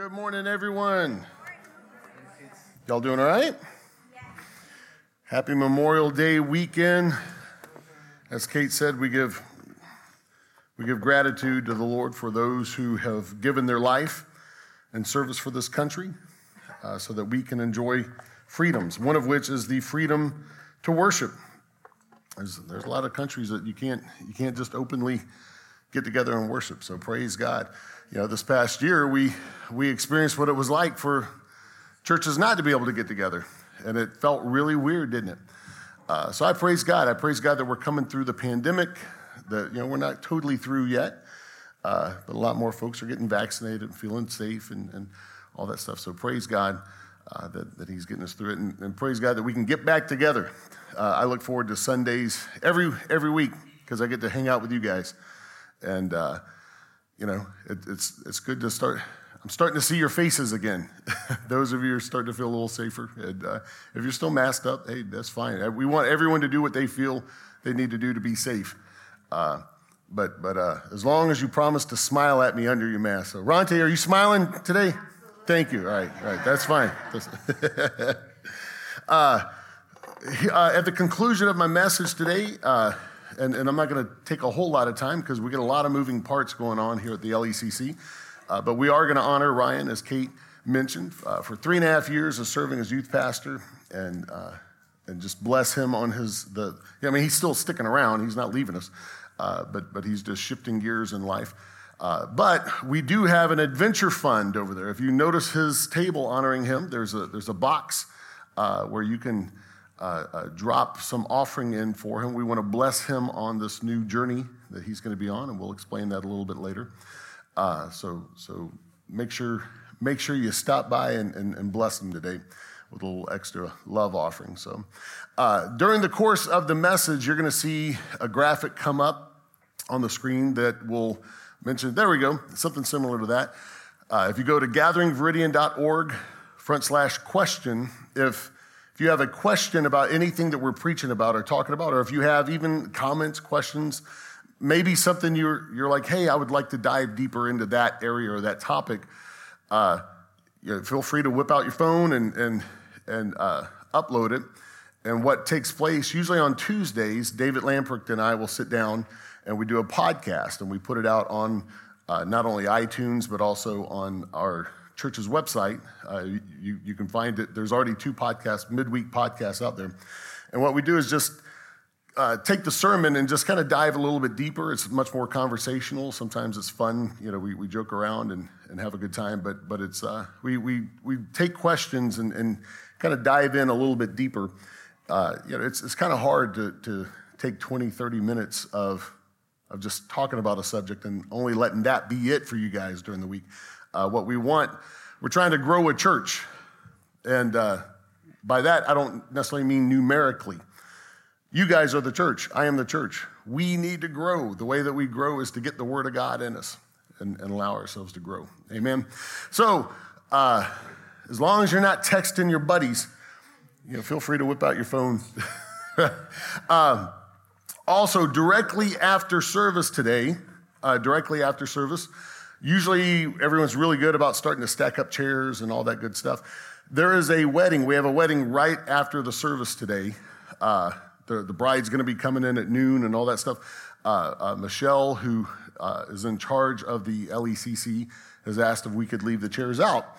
Good morning, everyone. Y'all doing all right? Happy Memorial Day weekend. As Kate said, we give we give gratitude to the Lord for those who have given their life in service for this country, uh, so that we can enjoy freedoms. One of which is the freedom to worship. There's, there's a lot of countries that you can't you can't just openly get together and worship. So praise God. You know, this past year we we experienced what it was like for churches not to be able to get together, and it felt really weird, didn't it? Uh, so I praise God. I praise God that we're coming through the pandemic. That you know we're not totally through yet, uh, but a lot more folks are getting vaccinated and feeling safe and, and all that stuff. So praise God uh, that, that He's getting us through it, and, and, praise God that we can get back together. Uh, I look forward to Sundays every every week because I get to hang out with you guys, and uh, you know, it, it's, it's good to start. I'm starting to see your faces again. Those of you are starting to feel a little safer. And, uh, if you're still masked up, hey, that's fine. Uh, we want everyone to do what they feel they need to do to be safe. Uh, but but uh, as long as you promise to smile at me under your mask. So, Ronte, are you smiling today? Thank you. All right, all right, that's fine. Uh, uh, at the conclusion of my message today, and, and I'm not going to take a whole lot of time because we get a lot of moving parts going on here at the LECC. Uh, but we are going to honor Ryan, as Kate mentioned, uh, for three and a half years of serving as youth pastor, and uh, and just bless him on his the. I mean, he's still sticking around; he's not leaving us, uh, but but he's just shifting gears in life. Uh, but we do have an adventure fund over there. If you notice his table honoring him, there's a there's a box uh, where you can uh, uh, drop some offering in for him. We want to bless him on this new journey that he's going to be on, and we'll explain that a little bit later. Uh, so, so make sure make sure you stop by and, and, and, bless him today with a little extra love offering. So, uh, during the course of the message, you're going to see a graphic come up on the screen that will mention. There we go, something similar to that. Uh, if you go to gatheringviridian.org front slash question, if if you have a question about anything that we're preaching about or talking about, or if you have even comments, questions, maybe something you're, you're like, hey, I would like to dive deeper into that area or that topic, uh, you know, feel free to whip out your phone and, and, and uh, upload it. And what takes place, usually on Tuesdays, David Lamprecht and I will sit down and we do a podcast and we put it out on uh, not only iTunes, but also on our church's website. Uh, you, you can find it. There's already two podcasts, midweek podcasts out there. And what we do is just uh, take the sermon and just kind of dive a little bit deeper. It's much more conversational. Sometimes it's fun. You know, we, we joke around and, and have a good time, but, but it's, uh, we, we, we take questions and, and kind of dive in a little bit deeper. Uh, you know, it's, it's kind of hard to, to take 20, 30 minutes of, of just talking about a subject and only letting that be it for you guys during the week. Uh, what we want, we're trying to grow a church. And uh, by that, I don't necessarily mean numerically. You guys are the church. I am the church. We need to grow. The way that we grow is to get the Word of God in us and, and allow ourselves to grow. Amen. So, uh, as long as you're not texting your buddies, you know, feel free to whip out your phone. um, also, directly after service today, uh, directly after service, Usually, everyone's really good about starting to stack up chairs and all that good stuff. There is a wedding. We have a wedding right after the service today. Uh, the, the bride's going to be coming in at noon and all that stuff. Uh, uh, Michelle, who uh, is in charge of the LECC, has asked if we could leave the chairs out.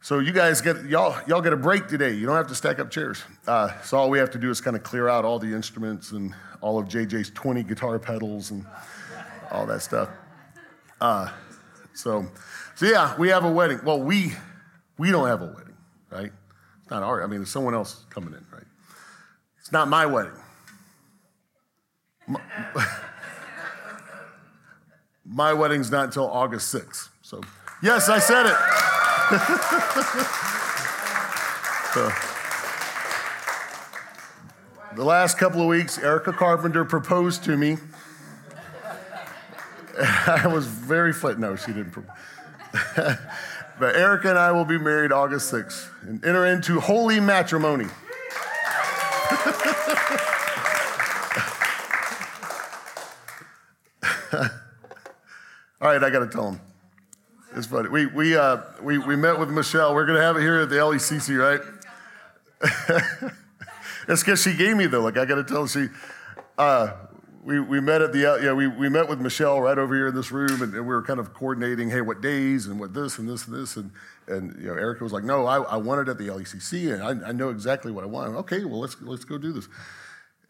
So you guys get y'all y'all get a break today. You don't have to stack up chairs. Uh, so all we have to do is kind of clear out all the instruments and all of JJ's 20 guitar pedals and all that stuff. Uh, so, so yeah, we have a wedding. Well, we we don't have a wedding, right? It's not our. I mean, there's someone else coming in, right? It's not my wedding. My, my wedding's not until August 6th. So, yes, I said it. So, the last couple of weeks, Erica Carpenter proposed to me. I was very flat. No, she didn't. Propose. but Erica and I will be married August 6th and enter into holy matrimony. All right, I got to tell him. It's funny. We, we, uh, we, we met with Michelle. We're going to have it here at the LECC, right? it's because she gave me the look. I got to tell she, uh, we, we met at the, yeah, we, we met with Michelle right over here in this room and, and, we were kind of coordinating, hey, what days and what this and this and this. And, and you know, Erica was like, no, I, I want it at the LECC and I, I know exactly what I want. Okay, well, let's, let's go do this.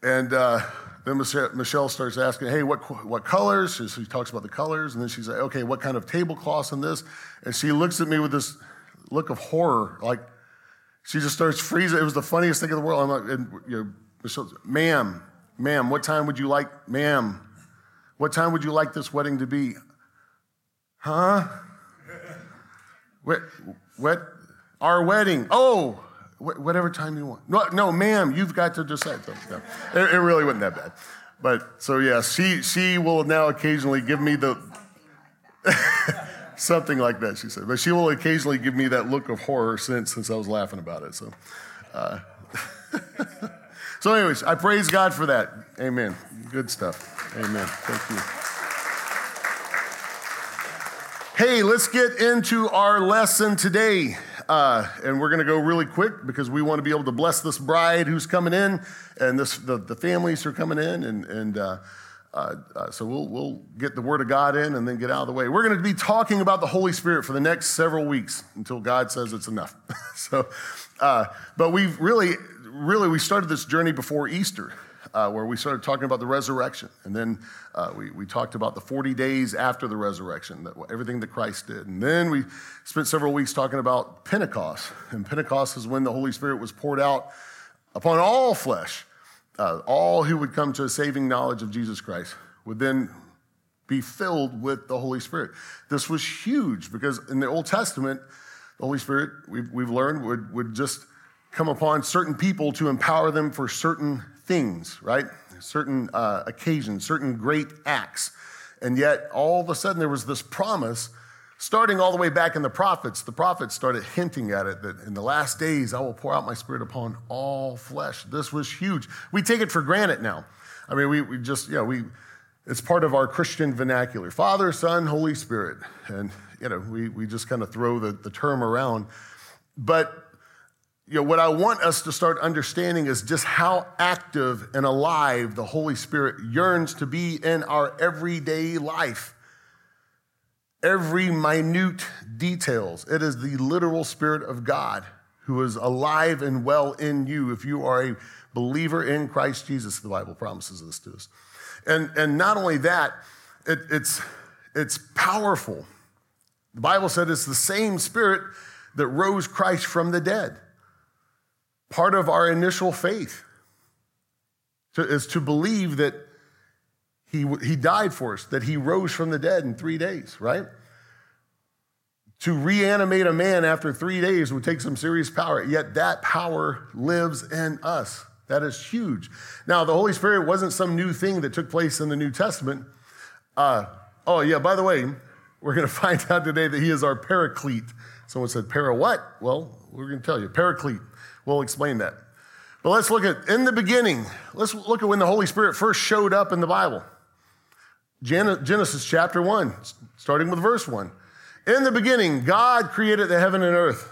And uh, then Michelle starts asking, hey, what, what colors? She, talks about the colors. And then she's like, okay, what kind of tablecloths in this? And she looks at me with this look of horror. Like, she just starts freezing. It was the funniest thing in the world. I'm like, and, you know, Michelle, ma'am, ma'am, what time would you like, ma'am, what time would you like this wedding to be? Huh? What, what? Our wedding. Oh, whatever time you want. No, no, ma'am, you've got to decide. No, it, it really wasn't that bad. But so yeah, she she will now occasionally give me the something like that. She said, but she will occasionally give me that look of horror since since I was laughing about it. So, uh, so anyways, I praise God for that. Amen. Good stuff. Amen. Thank you. Hey, let's get into our lesson today. Uh, and we're going to go really quick because we want to be able to bless this bride who's coming in and this, the, the families who are coming in. And, and uh, uh, uh, so we'll, we'll get the Word of God in and then get out of the way. We're going to be talking about the Holy Spirit for the next several weeks until God says it's enough. so, uh, but we've really, really, we started this journey before Easter uh, where we started talking about the resurrection. And then uh, we, we talked about the 40 days after the resurrection, that, everything that Christ did. And then we spent several weeks talking about Pentecost. And Pentecost is when the Holy Spirit was poured out upon all flesh. Uh, all who would come to a saving knowledge of Jesus Christ would then be filled with the Holy Spirit. This was huge because in the Old Testament, the Holy Spirit, we've, we've learned, would, would just come upon certain people to empower them for certain things, right? Certain uh, occasions, certain great acts. And yet, all of a sudden, there was this promise starting all the way back in the prophets. The prophets started hinting at it that in the last days, I will pour out my spirit upon all flesh. This was huge. We take it for granted now. I mean, we, we just, you know, we, it's part of our Christian vernacular Father, Son, Holy Spirit. And, you know, we, we just kind of throw the, the term around. But you know, what I want us to start understanding is just how active and alive the Holy Spirit yearns to be in our everyday life. Every minute details. It is the literal Spirit of God who is alive and well in you if you are a believer in Christ Jesus. The Bible promises this to us. And, and not only that, it, it's, it's powerful. The Bible said it's the same Spirit that rose Christ from the dead part of our initial faith to, is to believe that he, he died for us, that he rose from the dead in three days, right? To reanimate a man after three days would take some serious power, yet that power lives in us. That is huge. Now, the Holy Spirit wasn't some new thing that took place in the New Testament. Uh, oh, yeah, by the way, we're going to find out today that he is our paraclete. Someone said, Para what? Well, we're going to tell you, paraclete. We'll explain that. But let's look at in the beginning. Let's look at when the Holy Spirit first showed up in the Bible. Genesis chapter 1, starting with verse 1. In the beginning, God created the heaven and earth,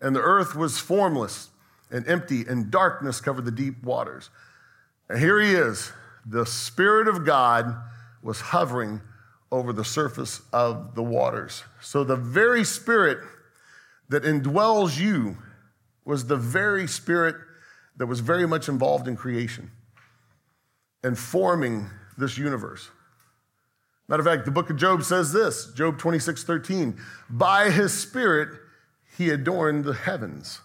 and the earth was formless and empty, and darkness covered the deep waters. And here he is. The Spirit of God was hovering over the surface of the waters. So the very Spirit that indwells you was the very spirit that was very much involved in creation and forming this universe. Matter of fact, the book of Job says this Job 26 13. By his spirit, he adorned the heavens.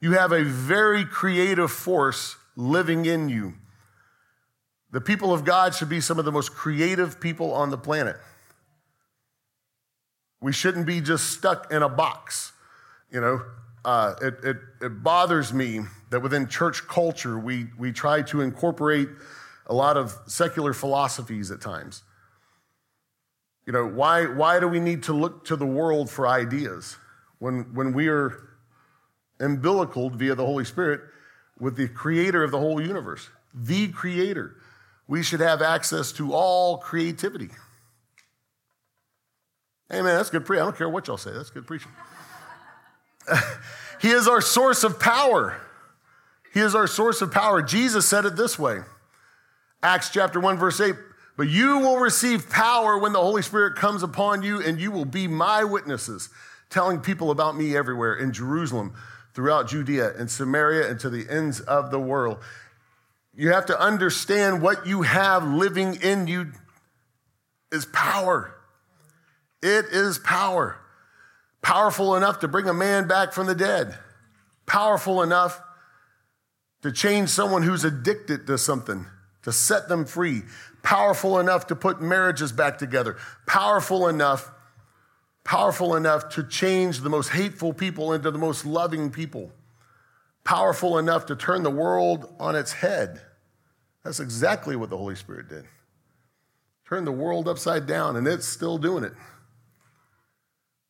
You have a very creative force living in you. The people of God should be some of the most creative people on the planet. We shouldn't be just stuck in a box. You know, uh, it, it, it bothers me that within church culture, we, we try to incorporate a lot of secular philosophies at times. You know, why, why do we need to look to the world for ideas when, when we are umbilicaled via the Holy Spirit with the creator of the whole universe, the creator? We should have access to all creativity. Amen. That's good preaching. I don't care what y'all say. That's good preaching. he is our source of power. He is our source of power. Jesus said it this way Acts chapter 1, verse 8. But you will receive power when the Holy Spirit comes upon you, and you will be my witnesses, telling people about me everywhere in Jerusalem, throughout Judea and Samaria, and to the ends of the world. You have to understand what you have living in you is power. It is power. Powerful enough to bring a man back from the dead. Powerful enough to change someone who's addicted to something, to set them free. Powerful enough to put marriages back together. Powerful enough, powerful enough to change the most hateful people into the most loving people. Powerful enough to turn the world on its head. That's exactly what the Holy Spirit did. Turn the world upside down, and it's still doing it.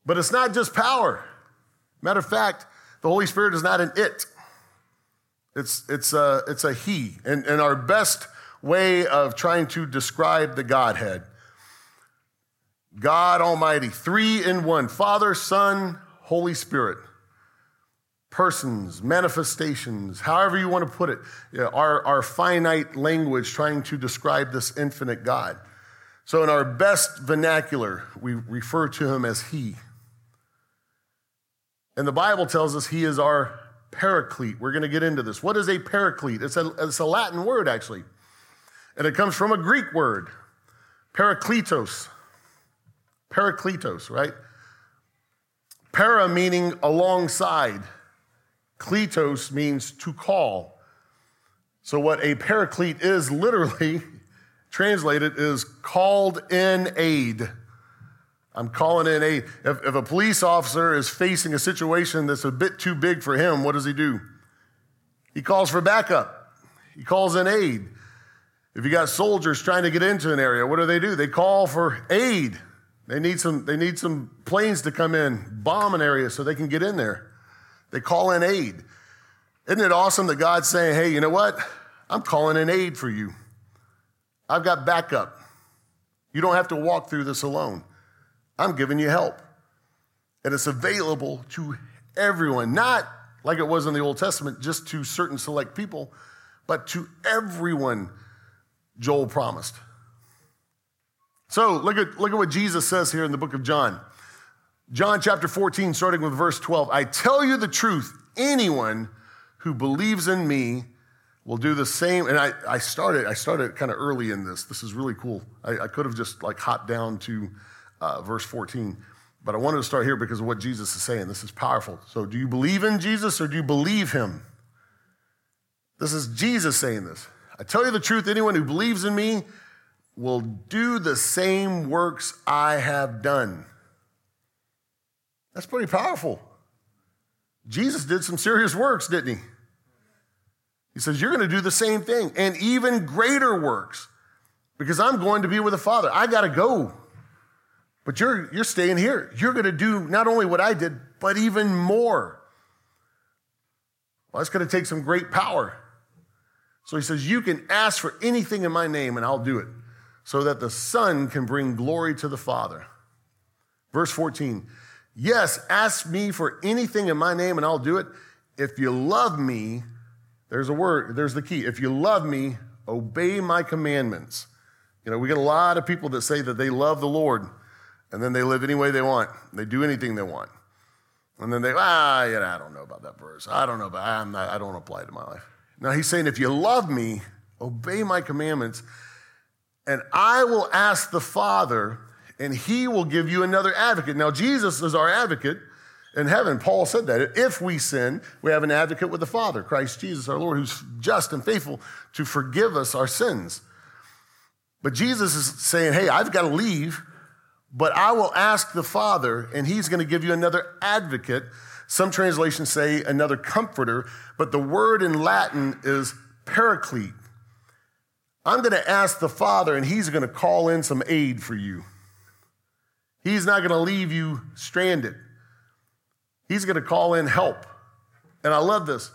But it's not just power. Matter of fact, the Holy Spirit is not an it. It's, it's, a, it's a he. And, and our best way of trying to describe the Godhead God Almighty, three in one Father, Son, Holy Spirit. Persons, manifestations, however you want to put it, our, our finite language trying to describe this infinite God. So, in our best vernacular, we refer to him as He. And the Bible tells us He is our paraclete. We're going to get into this. What is a paraclete? It's a, it's a Latin word, actually. And it comes from a Greek word, parakletos. Parakletos, right? Para meaning alongside. Kletos means to call. So, what a paraclete is literally translated is called in aid. I'm calling in aid. If, if a police officer is facing a situation that's a bit too big for him, what does he do? He calls for backup, he calls in aid. If you got soldiers trying to get into an area, what do they do? They call for aid. They need some, they need some planes to come in, bomb an area so they can get in there. They call in aid. Isn't it awesome that God's saying, hey, you know what? I'm calling in aid for you. I've got backup. You don't have to walk through this alone. I'm giving you help. And it's available to everyone, not like it was in the Old Testament, just to certain select people, but to everyone, Joel promised. So look at, look at what Jesus says here in the book of John. John chapter 14, starting with verse 12. I tell you the truth, anyone who believes in me will do the same. And I, I started, I started kind of early in this. This is really cool. I, I could have just like hopped down to uh, verse 14, but I wanted to start here because of what Jesus is saying. This is powerful. So, do you believe in Jesus or do you believe him? This is Jesus saying this. I tell you the truth, anyone who believes in me will do the same works I have done. That's pretty powerful. Jesus did some serious works, didn't he? He says, You're going to do the same thing and even greater works because I'm going to be with the Father. I got to go. But you're, you're staying here. You're going to do not only what I did, but even more. Well, that's going to take some great power. So he says, You can ask for anything in my name, and I'll do it, so that the Son can bring glory to the Father. Verse 14, Yes, ask me for anything in my name, and I'll do it. If you love me, there's a word, there's the key. If you love me, obey my commandments. You know, we get a lot of people that say that they love the Lord and then they live any way they want. They do anything they want. And then they, ah, yeah, I don't know about that verse. I don't know, about I'm not, I don't apply it to my life. Now he's saying, if you love me, obey my commandments, and I will ask the Father, and he will give you another advocate. Now, Jesus is our advocate in heaven. Paul said that. If we sin, we have an advocate with the Father, Christ Jesus, our Lord, who's just and faithful to forgive us our sins. But Jesus is saying, hey, I've got to leave, but I will ask the Father, and he's going to give you another advocate. Some translations say another comforter, but the word in Latin is paraclete. I'm going to ask the Father, and he's going to call in some aid for you. He's not going to leave you stranded. He's going to call in help. And I love this.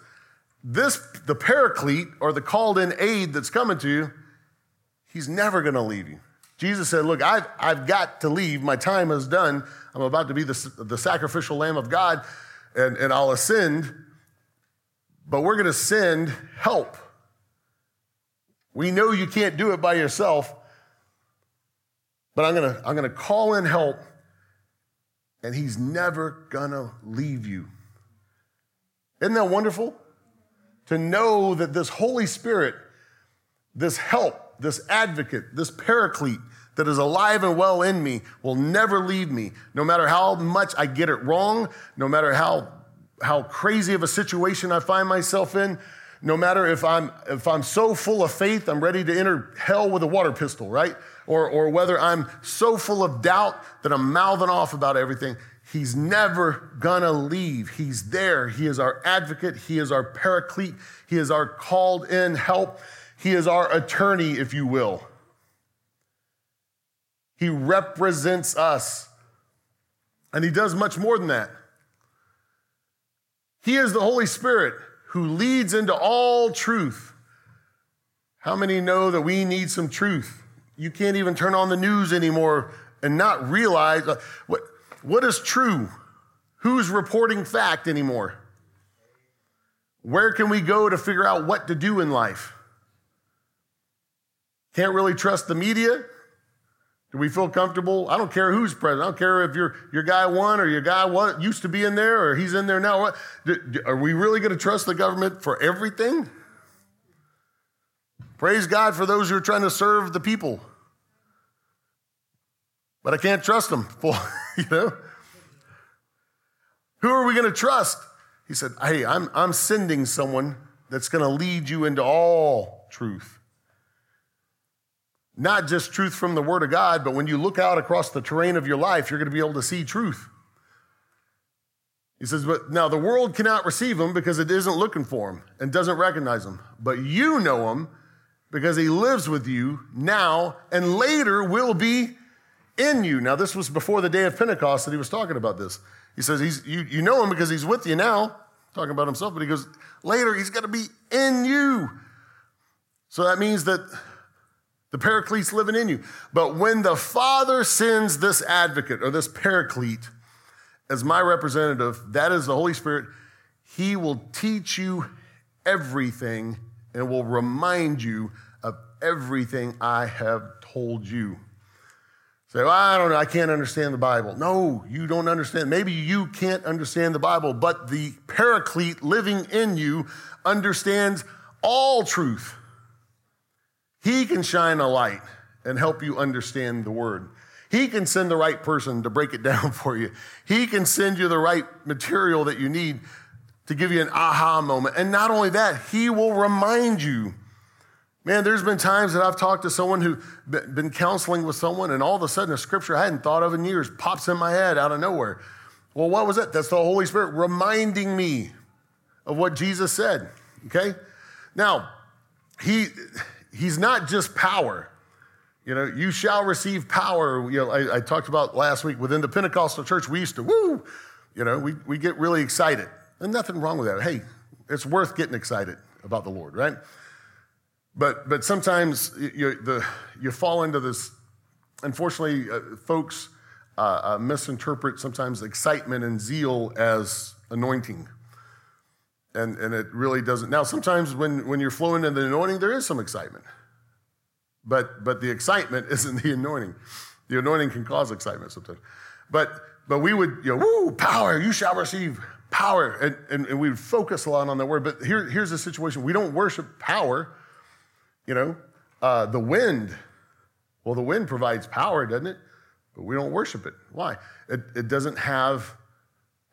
This, the paraclete or the called in aid that's coming to you, he's never going to leave you. Jesus said, Look, I've, I've got to leave. My time is done. I'm about to be the, the sacrificial lamb of God, and, and I'll ascend, but we're going to send help. We know you can't do it by yourself, but I'm going to I'm going to call in help, and he's never going to leave you. Isn't that wonderful? To know that this Holy Spirit, this help, this advocate, this paraclete that is alive and well in me will never leave me, no matter how much I get it wrong, no matter how, how crazy of a situation I find myself in, no matter if I'm, if I'm so full of faith, I'm ready to enter hell with a water pistol, right? Or, or whether I'm so full of doubt that I'm mouthing off about everything. He's never gonna leave. He's there. He is our advocate. He is our paraclete. He is our called in help. He is our attorney, if you will. He represents us. And he does much more than that. He is the Holy Spirit who leads into all truth. How many know that we need some truth? You can't even turn on the news anymore and not realize uh, what, what is true? Who's reporting fact anymore? Where can we go to figure out what to do in life? Can't really trust the media. Do we feel comfortable? I don't care who's president. I don't care if your, your guy won or your guy what used to be in there or he's in there now. What, are we really going to trust the government for everything? Praise God for those who are trying to serve the people. But I can't trust them. For you know? Who are we going to trust? He said, Hey, I'm, I'm sending someone that's going to lead you into all truth not just truth from the Word of God, but when you look out across the terrain of your life, you're going to be able to see truth. He says, but now the world cannot receive him because it isn't looking for him and doesn't recognize him. But you know him because he lives with you now and later will be in you. Now, this was before the day of Pentecost that he was talking about this. He says, he's, you, you know him because he's with you now, talking about himself, but he goes, later he's going to be in you. So that means that the paraclete's living in you. But when the Father sends this advocate or this paraclete as my representative, that is the Holy Spirit, he will teach you everything and will remind you of everything I have told you. Say, well, I don't know, I can't understand the Bible. No, you don't understand. Maybe you can't understand the Bible, but the paraclete living in you understands all truth. He can shine a light and help you understand the word. He can send the right person to break it down for you. He can send you the right material that you need to give you an aha moment. And not only that, he will remind you. Man, there's been times that I've talked to someone who been counseling with someone, and all of a sudden a scripture I hadn't thought of in years pops in my head out of nowhere. Well, what was it? That's the Holy Spirit reminding me of what Jesus said. Okay? Now, he he's not just power. You know, you shall receive power. You know, I, I, talked about last week within the Pentecostal church, we used to, woo, you know, we, we get really excited. And nothing wrong with that. Hey, it's worth getting excited about the Lord, right? But, but sometimes you, the, you fall into this, unfortunately, uh, folks uh, uh, misinterpret sometimes excitement and zeal as anointing and, and it really doesn't. Now, sometimes when, when you're flowing in the anointing, there is some excitement. But, but the excitement isn't the anointing. The anointing can cause excitement sometimes. But, but we would, you know, woo, power, you shall receive power. And, and, and we would focus a lot on that word. But here, here's the situation we don't worship power. You know, uh, the wind, well, the wind provides power, doesn't it? But we don't worship it. Why? It, it doesn't have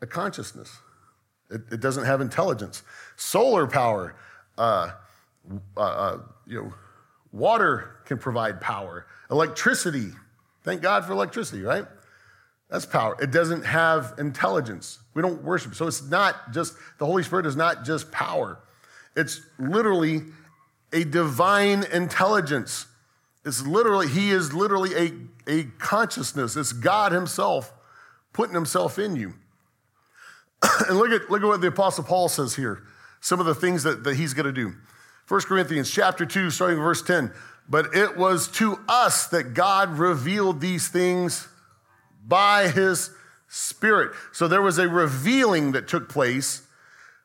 a consciousness. It, it doesn't have intelligence. Solar power, uh, uh, uh, you know, water can provide power. Electricity, thank God for electricity, right? That's power. It doesn't have intelligence. We don't worship. So it's not just, the Holy Spirit is not just power. It's literally a divine intelligence. It's literally, He is literally a, a consciousness. It's God Himself putting Himself in you. and look at, look at what the Apostle Paul says here. Some of the things that, that he's going to do. 1 Corinthians chapter 2, starting verse 10. but it was to us that God revealed these things by his Spirit. So there was a revealing that took place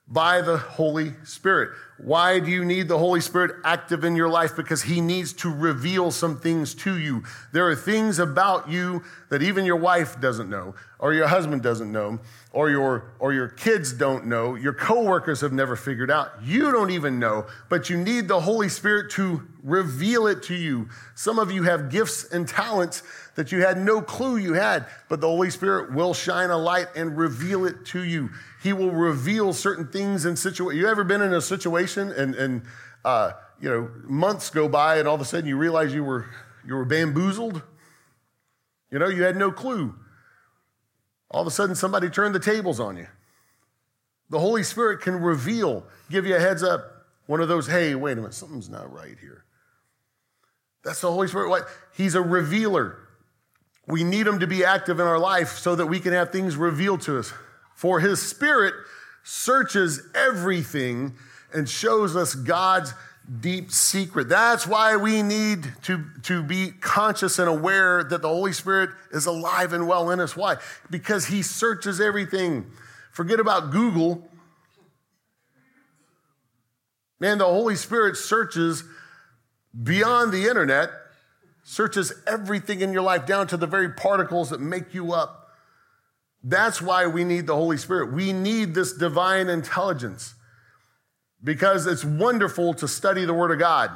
by the Holy Spirit. Why do you need the Holy Spirit active in your life? Because He needs to reveal some things to you. There are things about you that even your wife doesn't know, or your husband doesn't know, or your, or your kids don't know, your coworkers have never figured out. You don't even know, but you need the Holy Spirit to reveal it to you. Some of you have gifts and talents that you had no clue you had, but the Holy Spirit will shine a light and reveal it to you. He will reveal certain things in situation. You ever been in a situation and, and uh, you know, months go by and all of a sudden you realize you were, you were bamboozled? You know, you had no clue. All of a sudden somebody turned the tables on you. The Holy Spirit can reveal, give you a heads up, one of those, hey, wait a minute, something's not right here. That's the Holy Spirit. He's a revealer. We need him to be active in our life so that we can have things revealed to us. For his spirit searches everything and shows us God's deep secret. That's why we need to, to be conscious and aware that the Holy Spirit is alive and well in us. Why? Because he searches everything. Forget about Google. Man, the Holy Spirit searches beyond the internet, searches everything in your life down to the very particles that make you up. That's why we need the Holy Spirit. We need this divine intelligence because it's wonderful to study the Word of God.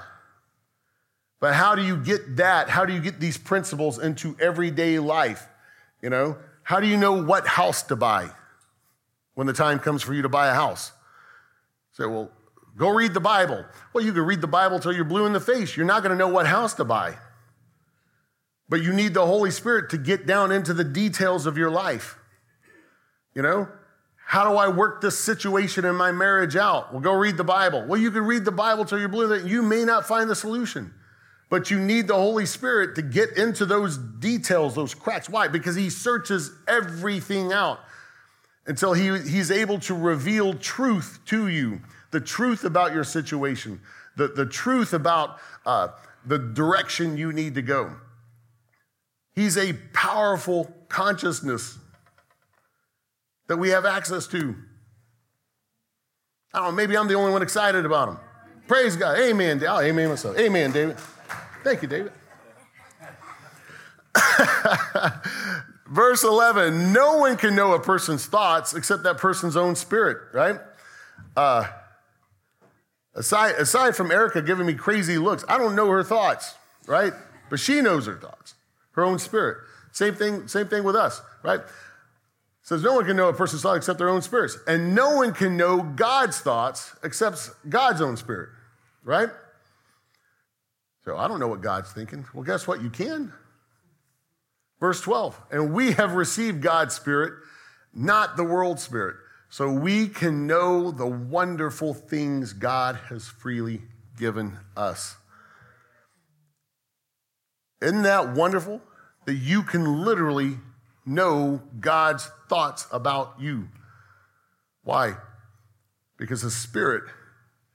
But how do you get that? How do you get these principles into everyday life? You know, how do you know what house to buy when the time comes for you to buy a house? Say, well, go read the Bible. Well, you can read the Bible till you're blue in the face. You're not going to know what house to buy. But you need the Holy Spirit to get down into the details of your life. You know, how do I work this situation in my marriage out? Well, go read the Bible. Well, you can read the Bible till you're blue. That you may not find the solution, but you need the Holy Spirit to get into those details, those cracks. Why? Because He searches everything out until he, He's able to reveal truth to you, the truth about your situation, the, the truth about uh, the direction you need to go. He's a powerful consciousness that we have access to. I don't know, maybe I'm the only one excited about them. Praise God. Amen. Oh, amen myself. Amen, David. Thank you, David. Verse 11 No one can know a person's thoughts except that person's own spirit, right? Uh, aside, aside from Erica giving me crazy looks, I don't know her thoughts, right? But she knows her thoughts, her own spirit. Same thing, same thing with us, right? Says no one can know a person's thoughts except their own spirits. And no one can know God's thoughts except God's own spirit, right? So I don't know what God's thinking. Well, guess what? You can. Verse 12, and we have received God's spirit, not the world's spirit. So we can know the wonderful things God has freely given us. Isn't that wonderful? That you can literally know God's thoughts about you. Why? Because His Spirit,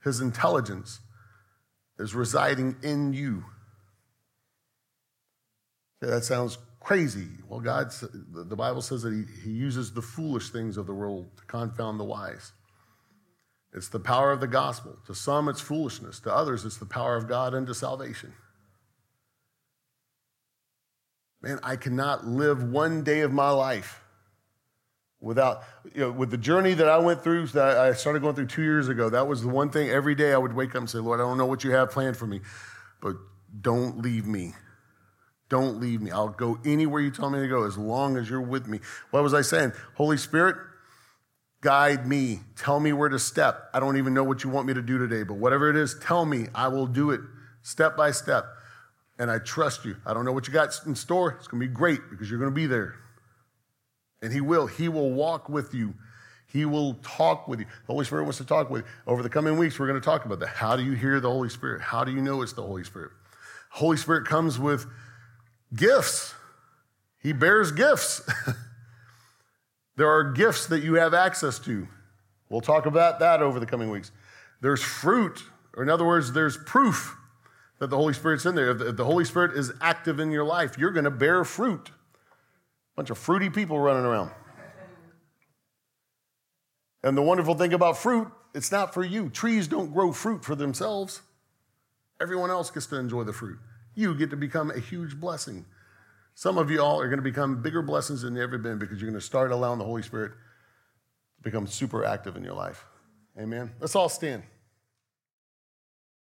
His intelligence, is residing in you. Okay, that sounds crazy. Well, God, the Bible says that he, he uses the foolish things of the world to confound the wise. It's the power of the gospel. To some, it's foolishness. To others, it's the power of God unto salvation. Man, I cannot live one day of my life without, you know, with the journey that I went through, that I started going through two years ago. That was the one thing every day I would wake up and say, Lord, I don't know what you have planned for me, but don't leave me. Don't leave me. I'll go anywhere you tell me to go as long as you're with me. What was I saying? Holy Spirit, guide me. Tell me where to step. I don't even know what you want me to do today, but whatever it is, tell me. I will do it step by step and I trust you. I don't know what you got in store. It's going to be great because you're going to be there. And He will. He will walk with you. He will talk with you. The Holy Spirit wants to talk with you. Over the coming weeks, we're going to talk about that. How do you hear the Holy Spirit? How do you know it's the Holy Spirit? Holy Spirit comes with gifts. He bears gifts. there are gifts that you have access to. We'll talk about that over the coming weeks. There's fruit, or in other words, there's proof that the Holy Spirit's in there. If the, Holy Spirit is active in your life, you're going to bear fruit. A Bunch of fruity people running around. And the wonderful thing about fruit, it's not for you. Trees don't grow fruit for themselves. Everyone else gets to enjoy the fruit. You get to become a huge blessing. Some of you all are going to become bigger blessings than you ever been because you're going to start allowing the Holy Spirit to become super active in your life. Amen. Let's all stand.